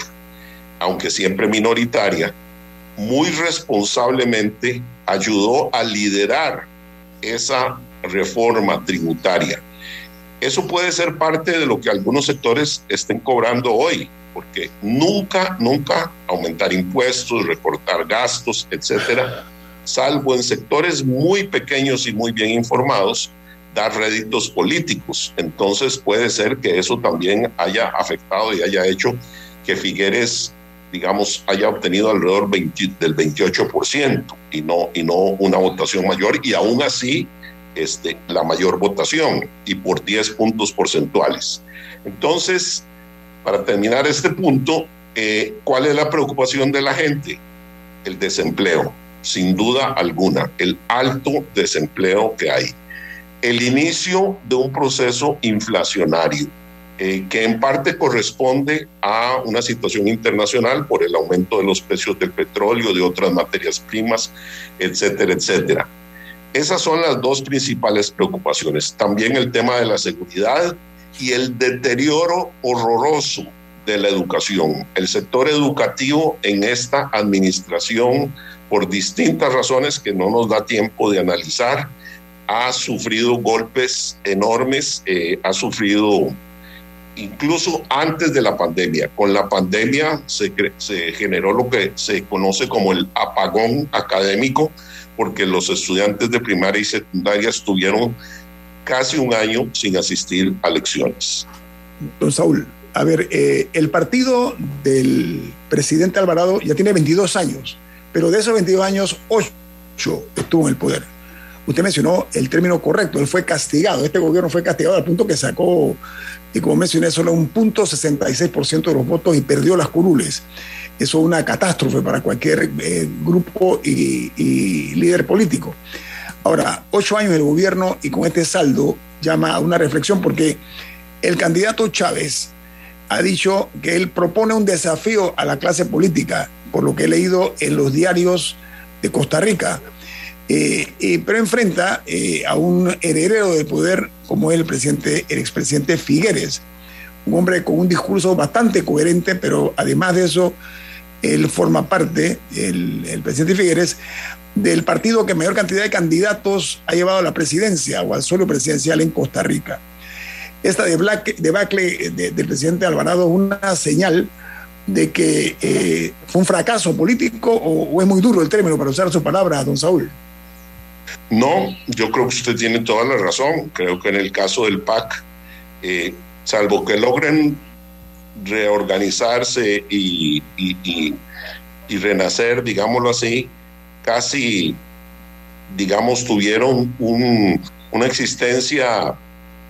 aunque siempre minoritaria, muy responsablemente ayudó a liderar esa reforma tributaria. Eso puede ser parte de lo que algunos sectores estén cobrando hoy, porque nunca, nunca aumentar impuestos, recortar gastos, etcétera, salvo en sectores muy pequeños y muy bien informados, dar réditos políticos. Entonces puede ser que eso también haya afectado y haya hecho que Figueres digamos, haya obtenido alrededor del 28% y no, y no una votación mayor, y aún así este, la mayor votación y por 10 puntos porcentuales. Entonces, para terminar este punto, eh, ¿cuál es la preocupación de la gente? El desempleo, sin duda alguna, el alto desempleo que hay. El inicio de un proceso inflacionario eh, que en parte corresponde a una situación internacional por el aumento de los precios del petróleo, de otras materias primas, etcétera, etcétera. Esas son las dos principales preocupaciones. También el tema de la seguridad y el deterioro horroroso de la educación. El sector educativo en esta administración, por distintas razones que no nos da tiempo de analizar, ha sufrido golpes enormes, eh, ha sufrido incluso antes de la pandemia. Con la pandemia se, generó lo que se conoce como el apagón académico, porque los estudiantes de primaria y secundaria estuvieron casi un año sin asistir a lecciones.
Don Saúl, a ver, eh, el partido del presidente Alvarado ya tiene 22 años, pero de esos 22 años, 8 estuvo en el poder. Usted mencionó el término correcto, él fue castigado, este gobierno fue castigado al punto que sacó y como mencioné, solo un punto 66% de los votos y perdió las curules. Eso es una catástrofe para cualquier eh, grupo y, líder político. Ahora, ocho años del gobierno y con este saldo llama a una reflexión porque el candidato Chávez ha dicho que él propone un desafío a la clase política, por lo que he leído en los diarios de Costa Rica, eh, pero enfrenta eh, a un heredero del poder como el presidente, el expresidente Figueres, un hombre con un discurso bastante coherente, pero además de eso, él forma parte, el, presidente Figueres, del partido que mayor cantidad de candidatos ha llevado a la presidencia o al suelo presidencial en Costa Rica. Esta debacle del presidente Alvarado es una señal de que eh, fue un fracaso político o, o, es muy duro el término para usar su palabra, don Saúl.
No, yo creo que usted tiene toda la razón. Creo que en el caso del PAC, eh, salvo que logren reorganizarse y, renacer, digámoslo así, casi, digamos, tuvieron una existencia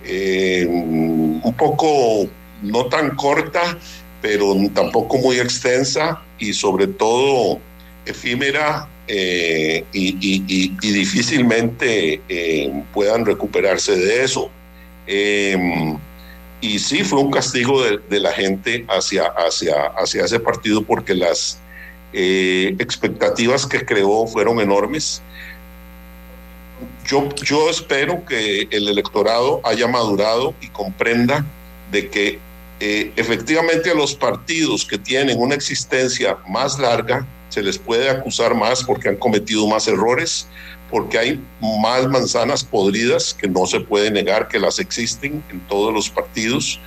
eh, un poco no tan corta, pero tampoco muy extensa y sobre todo efímera eh, y, difícilmente eh, puedan recuperarse de eso. Em, y sí fue un castigo de, la gente hacia, hacia, hacia ese partido porque las, eh, expectativas que creó fueron enormes. Yo, yo espero que el electorado haya madurado y comprenda de que efectivamente a los partidos que tienen una existencia más larga se les puede acusar más porque han cometido más errores, porque hay más manzanas podridas que no se puede negar que las existen en todos los partidos,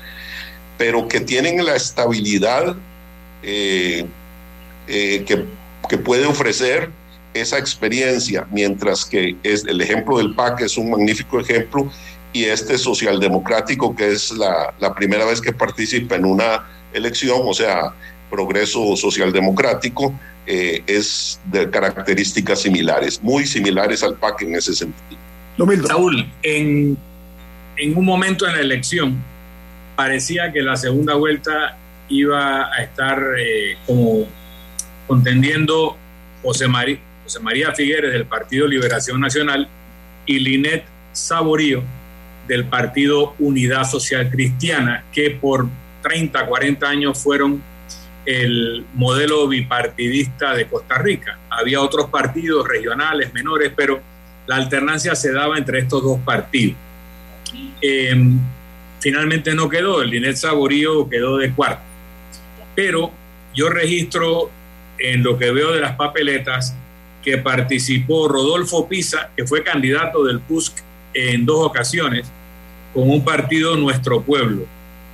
pero que tienen la estabilidad eh, eh, que, que, puede ofrecer esa experiencia, mientras que es el ejemplo del PAC es un magnífico ejemplo y este socialdemocrático que es la, la primera vez que participa en una elección, o sea, progreso socialdemocrático, eh, es de características similares, muy similares al PAC en ese sentido.
Saúl, en, en un momento en la elección parecía que la segunda vuelta iba a estar eh, como contendiendo José, María, José María Figueres del Partido Liberación Nacional y Linet Saborío del Partido Unidad Social Cristiana, que por 30, 40 años fueron el modelo bipartidista de Costa Rica. Había otros partidos regionales menores, pero la alternancia se daba entre estos dos partidos. Em, finalmente no quedó, el Linet Saborío quedó de cuarto. Pero yo registro en lo que veo de las papeletas que participó Rodolfo Pisa, que fue candidato del PUSC en dos ocasiones, con un partido Nuestro Pueblo.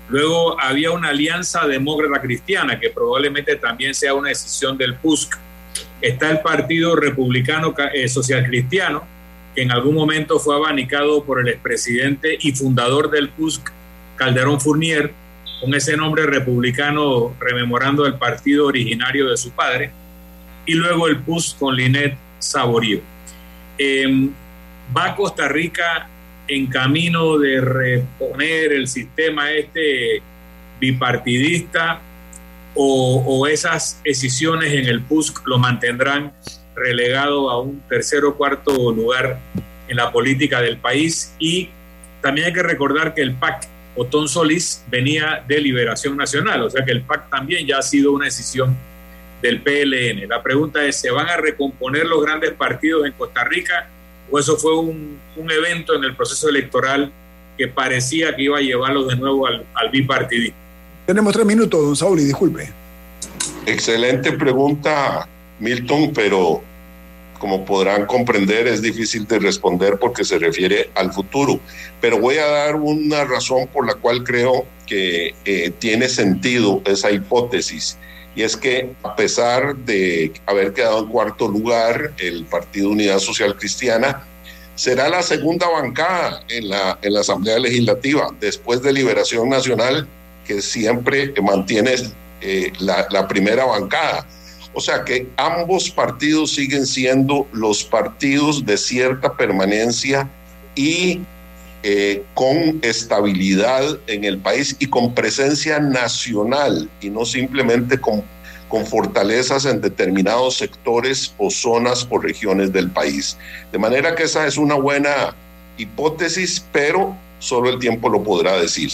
Luego había una alianza demócrata cristiana, que probablemente también sea una decisión del PUSC. Está el Partido Republicano eh, Social Cristiano, que en algún momento fue abanicado por el expresidente y fundador del PUSC, Calderón Fournier, con ese nombre republicano rememorando el partido originario de su padre. Y luego el PUSC con Linet Saborío. Em, ¿Va Costa Rica en camino de reponer el sistema este bipartidista o, esas decisiones en el PUSC lo mantendrán relegado a un tercer o cuarto lugar en la política del país y también hay que recordar que el PAC Otón Solís venía de Liberación Nacional, o sea que el PAC también ya ha sido una decisión del PLN. La pregunta es, ¿se van a recomponer los grandes partidos en Costa Rica o eso fue un, evento en el proceso electoral que parecía que iba a llevarlo de nuevo al, al bipartidismo.
Tenemos tres minutos, don Saúl, y disculpe.
Excelente pregunta, Milton, pero como podrán comprender es difícil de responder porque se refiere al futuro. Pero voy a dar una razón por la cual creo que eh, tiene sentido esa hipótesis y es que a pesar de haber quedado en cuarto lugar, el Partido Unidad Social Cristiana será la segunda bancada en la, en la Asamblea Legislativa, después de Liberación Nacional, que siempre mantiene eh, la, la primera bancada. O sea que ambos partidos siguen siendo los partidos de cierta permanencia y eh, con estabilidad en el país y con presencia nacional y no simplemente con, con fortalezas en determinados sectores o zonas o regiones del país. De manera que esa es una buena hipótesis, pero solo el tiempo lo podrá decir.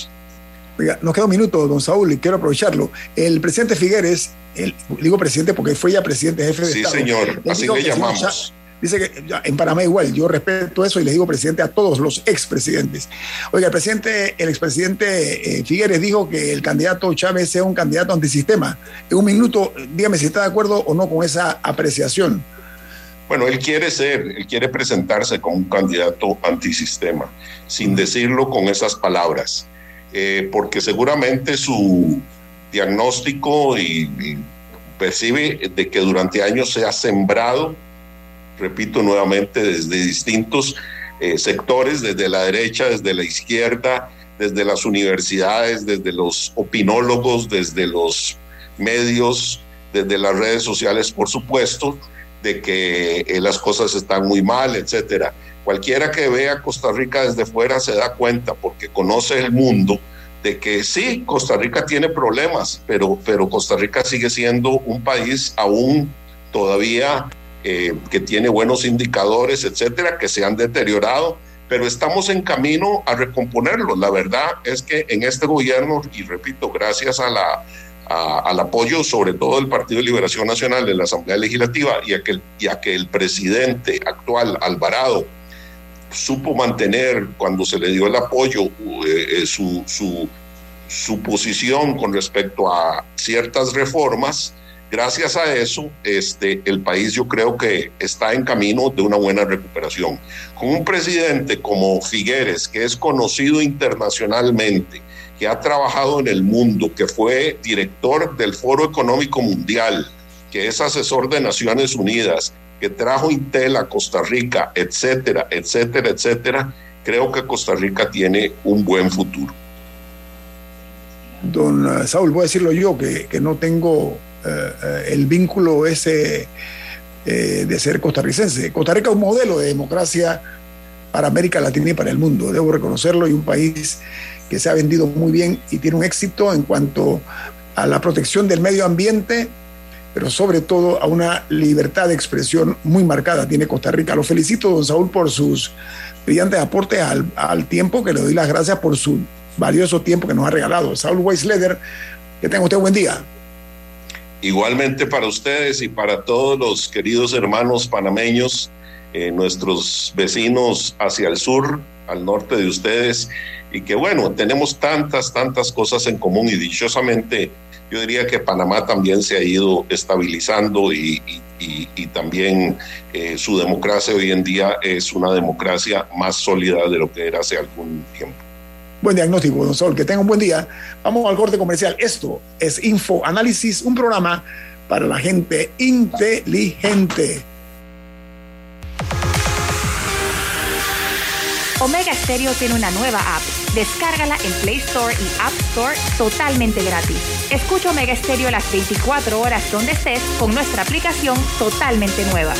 Oiga, nos queda un minuto, don Saúl, y quiero aprovecharlo. El presidente Figueres, el, digo presidente porque fue ya presidente jefe de
sí,
Estado.
Sí, señor, así le llamamos.
Dice que en Panamá igual, yo respeto eso y le digo presidente a todos los expresidentes. Oiga, el presidente, el expresidente eh, Figueres dijo que el candidato Chávez sea un candidato antisistema. En un minuto, dígame si está de acuerdo o no con esa apreciación.
Bueno, él quiere ser, él quiere presentarse como un candidato antisistema, sin decirlo con esas palabras, eh, porque seguramente su diagnóstico y percibe de que durante años se ha sembrado repito nuevamente, desde distintos eh, sectores, desde la derecha, desde la izquierda, desde las universidades, desde los opinólogos, desde los medios, desde las redes sociales, por supuesto, de que eh, las cosas están muy mal, etcétera. Cualquiera que vea Costa Rica desde fuera se da cuenta, porque conoce el mundo, de que sí, Costa Rica tiene problemas, pero, pero Costa Rica sigue siendo un país aún todavía eh, que tiene buenos indicadores, etcétera, que se han deteriorado, pero estamos en camino a recomponerlos. La verdad es que en este gobierno, y repito, gracias a la, al apoyo sobre todo del Partido de Liberación Nacional de la Asamblea Legislativa y a que, y a que el presidente actual, Alvarado, supo mantener cuando se le dio el apoyo eh, eh, su, su, su, posición con respecto a ciertas reformas, gracias a eso este, el país yo creo que está en camino de una buena recuperación. Con un presidente como Figueres, que es conocido internacionalmente, que ha trabajado en el mundo, que fue director del Foro Económico Mundial, que es asesor de Naciones Unidas, que trajo Intel a Costa Rica, etcétera, etcétera, etcétera, creo que Costa Rica tiene un buen futuro.
Don eh, Saúl, voy a decirlo yo, que, que no tengo el vínculo ese de ser costarricense. Costa Rica es un modelo de democracia para América Latina y para el mundo, debo reconocerlo, y un país que se ha vendido muy bien y tiene un éxito en cuanto a la protección del medio ambiente pero sobre todo a una libertad de expresión muy marcada tiene Costa Rica. Lo felicito, don Saúl, por sus brillantes aportes al, tiempo, que le doy las gracias por su valioso tiempo que nos ha regalado. Saúl Weisleder, que tenga usted un buen día.
Igualmente para ustedes y para todos los queridos hermanos panameños, eh, nuestros vecinos hacia el sur, al norte de ustedes, y que bueno, tenemos tantas, tantas cosas en común y dichosamente yo diría que Panamá también se ha ido estabilizando y, también eh, su democracia hoy en día es una democracia más sólida de lo que era hace algún tiempo.
Buen diagnóstico, don Sol. Que tenga un buen día. Vamos al corte comercial. Esto es Info Análisis, un programa para la gente inteligente.
Omega Stereo tiene una nueva app. Descárgala en Play Store y App Store totalmente gratis. Escucha Omega Stereo las 24 horas donde estés con nuestra aplicación totalmente nueva.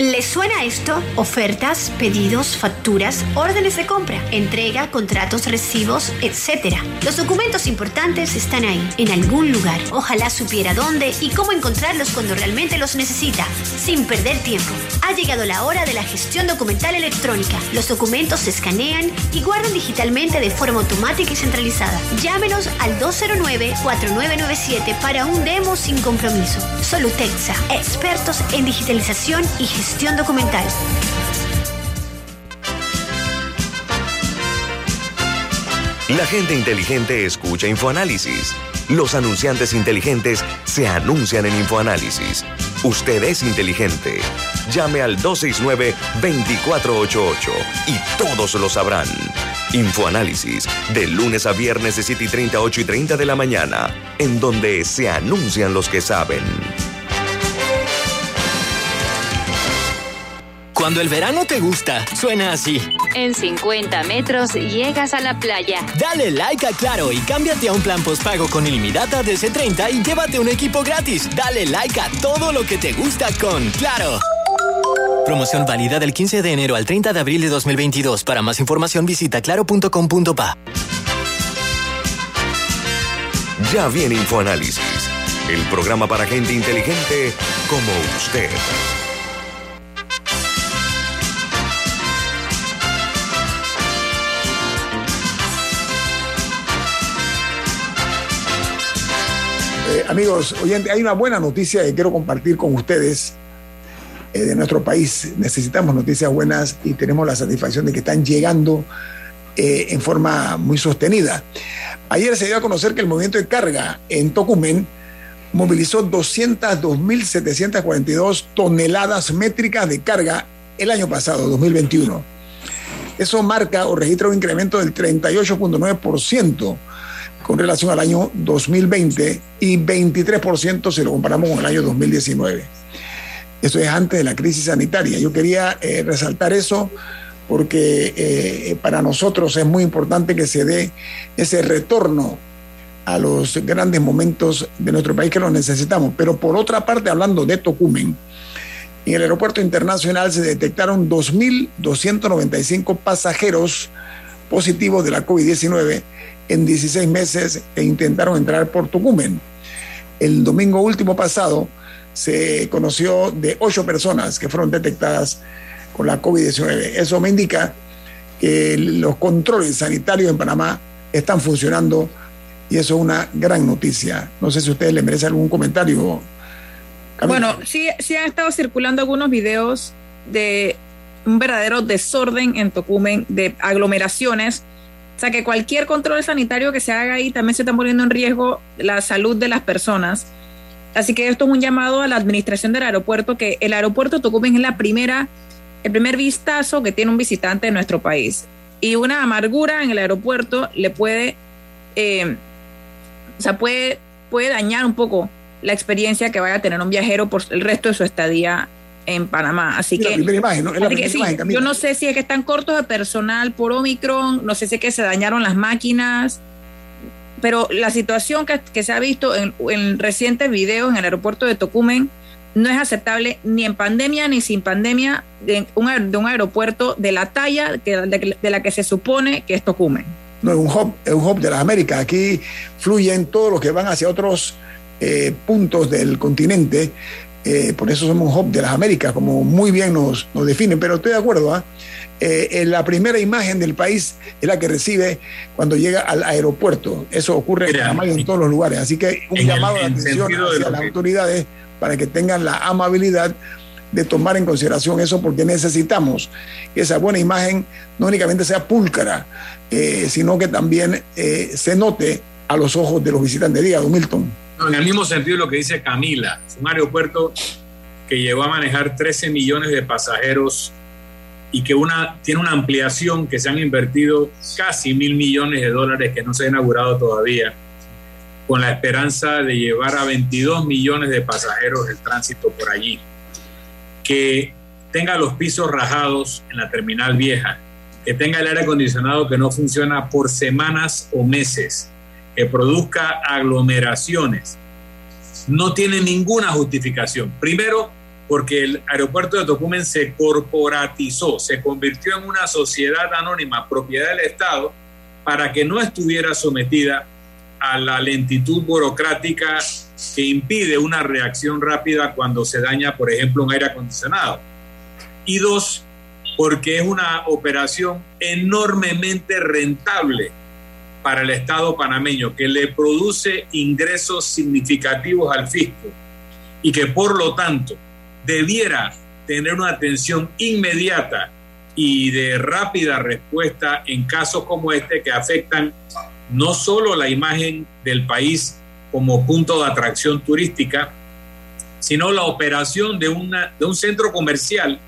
¿Les suena esto? Ofertas, pedidos, facturas, órdenes de compra, entrega, contratos, recibos, etc. Los documentos importantes están ahí, en algún lugar. Ojalá supiera dónde y cómo encontrarlos cuando realmente los necesita, sin perder tiempo. Ha llegado la hora de la gestión documental electrónica. Los documentos se escanean y guardan digitalmente de forma automática y centralizada. Llámenos al 209-4997 para un demo sin compromiso. Solutexa, expertos en digitalización y gestión documental.
La gente inteligente escucha InfoAnálisis. Los anunciantes inteligentes se anuncian en InfoAnálisis. Usted es inteligente. Llame al 269-2488 y todos lo sabrán. Infoanálisis, de lunes a viernes de 7 y 30, 8 y 30 de la mañana, en donde se anuncian los que saben.
Cuando el verano te gusta, suena así.
En 50 metros llegas a la playa.
Dale like a Claro y cámbiate a un plan postpago con ilimitada de C30 y llévate un equipo gratis. Dale like a todo lo que te gusta con Claro. Promoción válida del 15 de enero al 30 de abril de 2022. Para más información visita claro.com.pa.
Ya viene InfoAnálisis, el programa para gente inteligente como usted.
Amigos oyentes, hay una buena noticia que quiero compartir con ustedes eh, de nuestro país. Necesitamos noticias buenas y tenemos la satisfacción de que están llegando eh, en forma muy sostenida. Ayer se dio a conocer que el movimiento de carga en Tocumen movilizó 202.742 toneladas métricas de carga el año pasado, 2021. Eso marca o registra un incremento del 38.9% con relación al año 2020 y 23% si lo comparamos con el año 2019. Esto es antes de la crisis sanitaria. Yo quería eh, resaltar eso porque eh, para nosotros es muy importante que se dé ese retorno a los grandes momentos de nuestro país que lo necesitamos. Pero por otra parte, hablando de Tocumen, en el aeropuerto internacional se detectaron 2.295 pasajeros positivos de la COVID-19 en 16 meses e intentaron entrar por Tucumán. El domingo último pasado se conoció de ocho personas que fueron detectadas con la COVID-19. Eso me indica que los controles sanitarios en Panamá están funcionando y eso es una gran noticia. No sé si a ustedes le merece algún comentario.
Bueno, sí, sí han estado circulando algunos videos de un verdadero desorden en Tocumen, de aglomeraciones. O sea que cualquier control sanitario que se haga ahí también se está poniendo en riesgo la salud de las personas. Así que esto es un llamado a la administración del aeropuerto, que el aeropuerto de Tocumen es la primera, el primer vistazo que tiene un visitante de nuestro país. Y una amargura en el aeropuerto le puede, eh, o sea, puede, puede dañar un poco la experiencia que vaya a tener un viajero por el resto de su estadía en Panamá. Así que, yo no sé si es que están cortos de personal por Omicron, no sé si es que se dañaron las máquinas, pero la situación que, se ha visto en, recientes videos en el aeropuerto de Tocumen no es aceptable ni en pandemia ni sin pandemia de un, de un aeropuerto de la talla de, la que se supone que es Tocumen.
No, es un hub, es un hub de las Américas. Aquí fluyen todos los que van hacia otros eh, puntos del continente eh, por eso somos un hub de las Américas, como muy bien nos, nos definen, pero estoy de acuerdo. ¿ah? Eh, la primera imagen del país es la que recibe cuando llega al aeropuerto. Eso ocurre en en todos los lugares. Así que un llamado de atención hacia las autoridades para que tengan la amabilidad de tomar en consideración eso porque necesitamos que esa buena imagen no únicamente sea púlcara, eh, sino que también se note a los ojos de los visitantes. Diga, Don Milton
en el mismo sentido lo que dice Camila, es un aeropuerto que llegó a manejar 13 millones de pasajeros y que una, tiene una ampliación que se han invertido casi mil millones de dólares que no se ha inaugurado todavía, con la esperanza de llevar a 22 millones de pasajeros el tránsito por allí, que tenga los pisos rajados en la terminal vieja, que tenga el aire acondicionado que no funciona por semanas o meses, que produzca aglomeraciones no tiene ninguna justificación. Primero, porque el aeropuerto de Tocumen se corporatizó, se convirtió en una sociedad anónima, propiedad del Estado, para que no estuviera sometida a la lentitud burocrática que impide una reacción rápida cuando se daña, por ejemplo, un aire acondicionado. Y dos, porque es una operación enormemente rentable para el Estado panameño, que le produce ingresos significativos al fisco y que por lo tanto debiera tener una atención inmediata y de rápida respuesta en casos como este que afectan no solo la imagen del país como punto de atracción turística, sino la operación de, una, de un centro comercial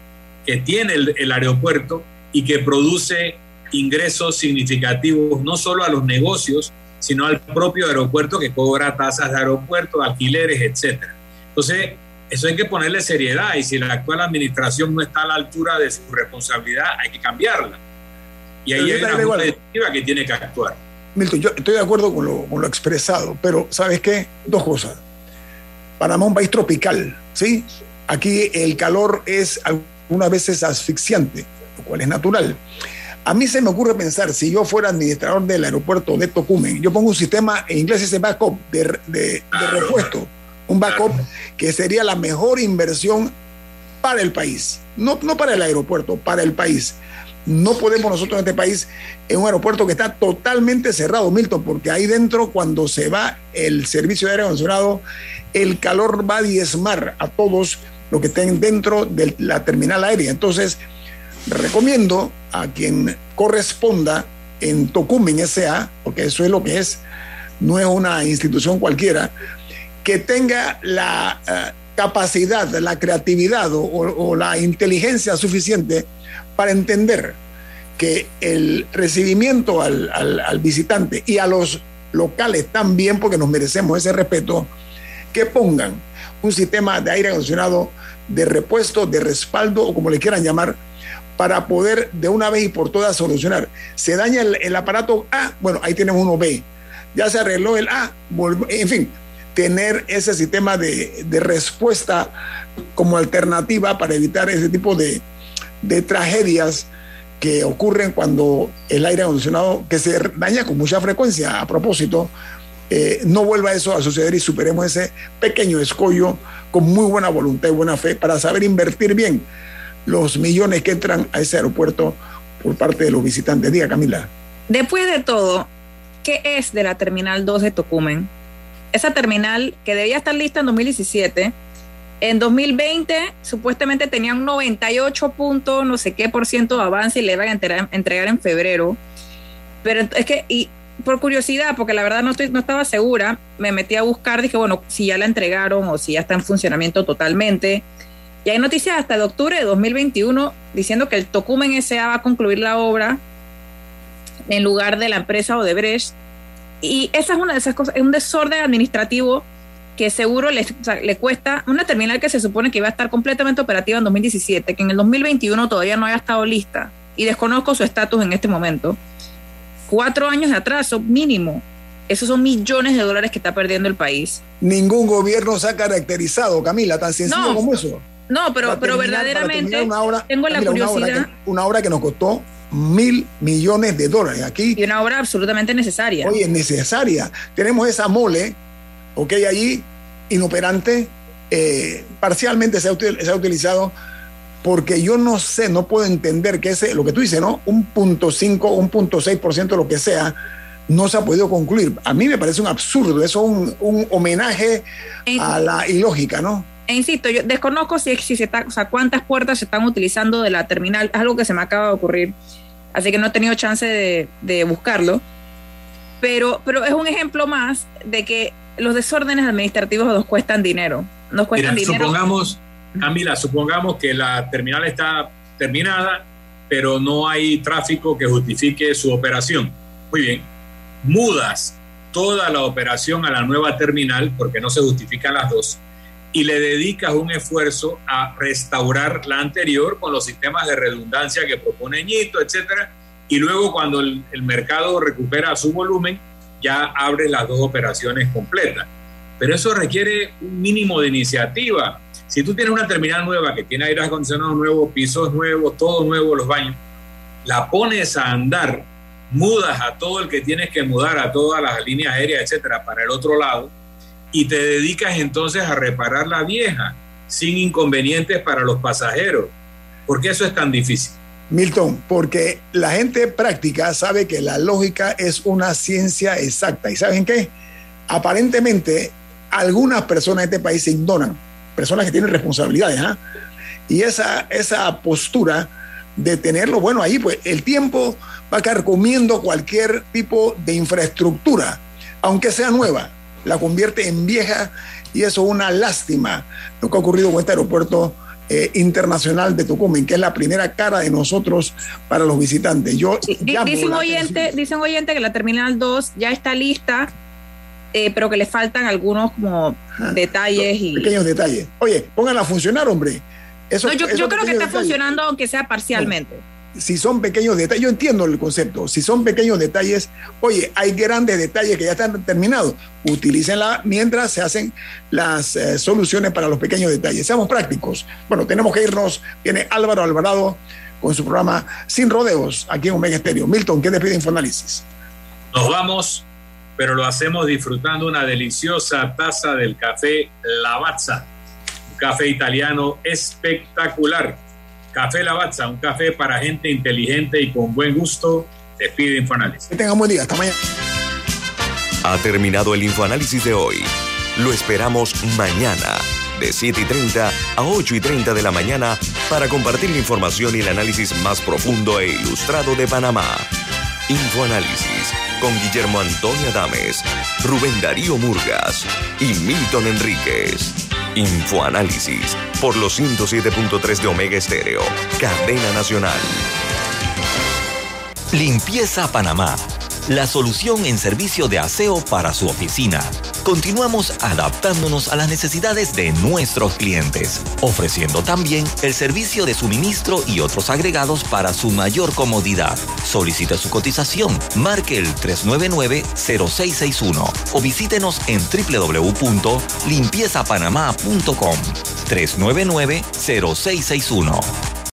que tiene el, el aeropuerto y que produce ingresos significativos no solo a los negocios, sino al propio aeropuerto que cobra tasas de aeropuerto, alquileres, etcétera. Entonces, eso hay que ponerle seriedad y si la actual administración no está a la altura de su responsabilidad, hay que cambiarla. Y ahí hay una junta directiva que tiene que actuar.
Milton, yo estoy de acuerdo con lo, con lo expresado, pero ¿sabes qué? Dos cosas. Panamá es un país tropical, ¿sí? Aquí el calor es algunas veces asfixiante, lo cual es natural. A mí se me ocurre pensar, si yo fuera administrador del aeropuerto de Tocumen, yo pongo un sistema, en inglés ese backup, de, de, repuesto, un backup que sería la mejor inversión para el país, no, no para el aeropuerto, para el país. No podemos nosotros en este país, en un aeropuerto que está totalmente cerrado, Milton, porque ahí dentro, cuando se va el servicio de aire acondicionado, el calor va a diezmar a todos los que estén dentro de la terminal aérea. Entonces, recomiendo a quien corresponda en Tocumen S.A., porque eso es lo que es, no es una institución cualquiera, que tenga la eh, capacidad, la creatividad o, la inteligencia suficiente para entender que el recibimiento al, al, visitante y a los locales también, porque nos merecemos ese respeto, que pongan un sistema de aire acondicionado de repuesto, de respaldo o como le quieran llamar, para poder de una vez y por todas solucionar. Se daña el, aparato A, bueno, ahí tenemos uno B. Ya se arregló el A, en fin, tener ese sistema de, respuesta como alternativa para evitar ese tipo de, tragedias que ocurren cuando el aire acondicionado, que se daña con mucha frecuencia a propósito, eh, no vuelva eso a suceder y superemos ese pequeño escollo con muy buena voluntad y buena fe para saber invertir bien los millones que entran a ese aeropuerto por parte de los visitantes. Diga, Camila.
Después de todo, qué es de la Terminal 2 de Tocumen. Esa terminal que debía estar lista en 2017, en 2020 supuestamente tenía un 98 punto no sé qué por ciento de avance y le iban a entregar, en febrero. Pero es que, y por curiosidad, porque la verdad no, estoy, no estaba segura, me metí a buscar, dije, bueno, si ya la entregaron o si ya está en funcionamiento totalmente. Y hay noticias hasta de octubre de 2021 diciendo que el Tocumen S.A. va a concluir la obra en lugar de la empresa Odebrecht. Y esa es una de esas cosas, es un desorden administrativo que seguro le, le cuesta una terminal que se supone que iba a estar completamente operativa en 2017, que en el 2021 todavía no haya estado lista y desconozco su estatus en este momento. Cuatro años de atraso mínimo. Esos son millones de dólares que está perdiendo el país.
Ningún gobierno se ha caracterizado, Camila, tan sencillo como eso.
No, pero, pero verdaderamente tengo la curiosidad.
Una obra, que, nos costó mil millones de dólares aquí.
Y una obra absolutamente necesaria.
Oye, necesaria. Tenemos esa mole, ok, allí, inoperante, eh, parcialmente se ha, se ha, utilizado, porque yo no sé, no puedo entender que ese, lo que tú dices, ¿no? Un punto cinco, un punto seis por ciento, lo que sea, no se ha podido concluir. A mí me parece un absurdo, eso es un, un homenaje a la ilógica, ¿no?
E insisto, yo desconozco si, si se está, o sea, cuántas puertas se están utilizando de la terminal, es algo que se me acaba de ocurrir, así que no he tenido chance de, buscarlo, pero, pero es un ejemplo más de que los desórdenes administrativos nos cuestan dinero, nos cuestan dinero.
Supongamos, Camila, supongamos que la terminal está terminada, pero no hay tráfico que justifique su operación. Muy bien, mudas toda la operación a la nueva terminal porque no se justifican las dos y le dedicas un esfuerzo a restaurar la anterior con los sistemas de redundancia que propone Ñito, etcétera, y luego cuando el, mercado recupera su volumen, ya abre las dos operaciones completas. Pero eso requiere un mínimo de iniciativa. Si tú tienes una terminal nueva que tiene aire acondicionado nuevo, pisos nuevos, todo nuevo, los baños, la pones a andar, mudas a todo el que tienes que mudar, a todas las líneas aéreas, etcétera, para el otro lado, y te dedicas entonces a reparar la vieja sin inconvenientes para los pasajeros. ¿Por qué eso es tan difícil?
Milton, porque la gente práctica sabe que la lógica es una ciencia exacta. ¿Y saben qué? Aparentemente, algunas personas de este país se ignoran, personas que tienen responsabilidades. ¿ah? Y esa, esa postura de tenerlo, bueno, ahí pues el tiempo va a estar comiendo cualquier tipo de infraestructura, aunque sea nueva la convierte en vieja y eso es una lástima lo que ha ocurrido con este aeropuerto eh, internacional de Tucumán, que es la primera cara de nosotros para los visitantes. Yo
dice, un oyente, dice un oyente que la Terminal 2 ya está lista, eh, pero que le faltan algunos como detalles. y
Pequeños detalles. Oye, pónganla a funcionar, hombre.
Eso, yo, creo que está funcionando, aunque sea parcialmente
si son pequeños detalles, yo entiendo el concepto, si son pequeños detalles, oye, hay grandes detalles que ya están terminados, utilícenla mientras se hacen las eh, soluciones para los pequeños detalles. Seamos prácticos. Bueno, tenemos que irnos. Viene Álvaro Alvarado con su programa Sin Rodeos aquí en Omega Estéreo. Milton, ¿qué despide Infoanálisis?
Nos vamos, pero lo hacemos disfrutando una deliciosa taza del café Lavazza, un café italiano espectacular Café Lavazza, un café para gente inteligente y con buen gusto. Despide Infoanálisis.
Que tengan buen día. Hasta mañana.
Ha terminado el Infoanálisis de hoy. Lo esperamos mañana de 7 y 30 a 8 y 30 de la mañana para compartir la información y el análisis más profundo e ilustrado de Panamá. Infoanálisis con Guillermo Antonio Adames, Rubén Darío Murgas y Milton Enríquez. Infoanálisis por los 107.3 de Omega Estéreo, cadena nacional.
Limpieza Panamá, la solución en servicio de aseo para su oficina. Continuamos adaptándonos a las necesidades de nuestros clientes, ofreciendo también el servicio de suministro y otros agregados para su mayor comodidad. Solicite su cotización, marque el 399-0661 o visítenos en www.limpiezapanamá.com. 399-0661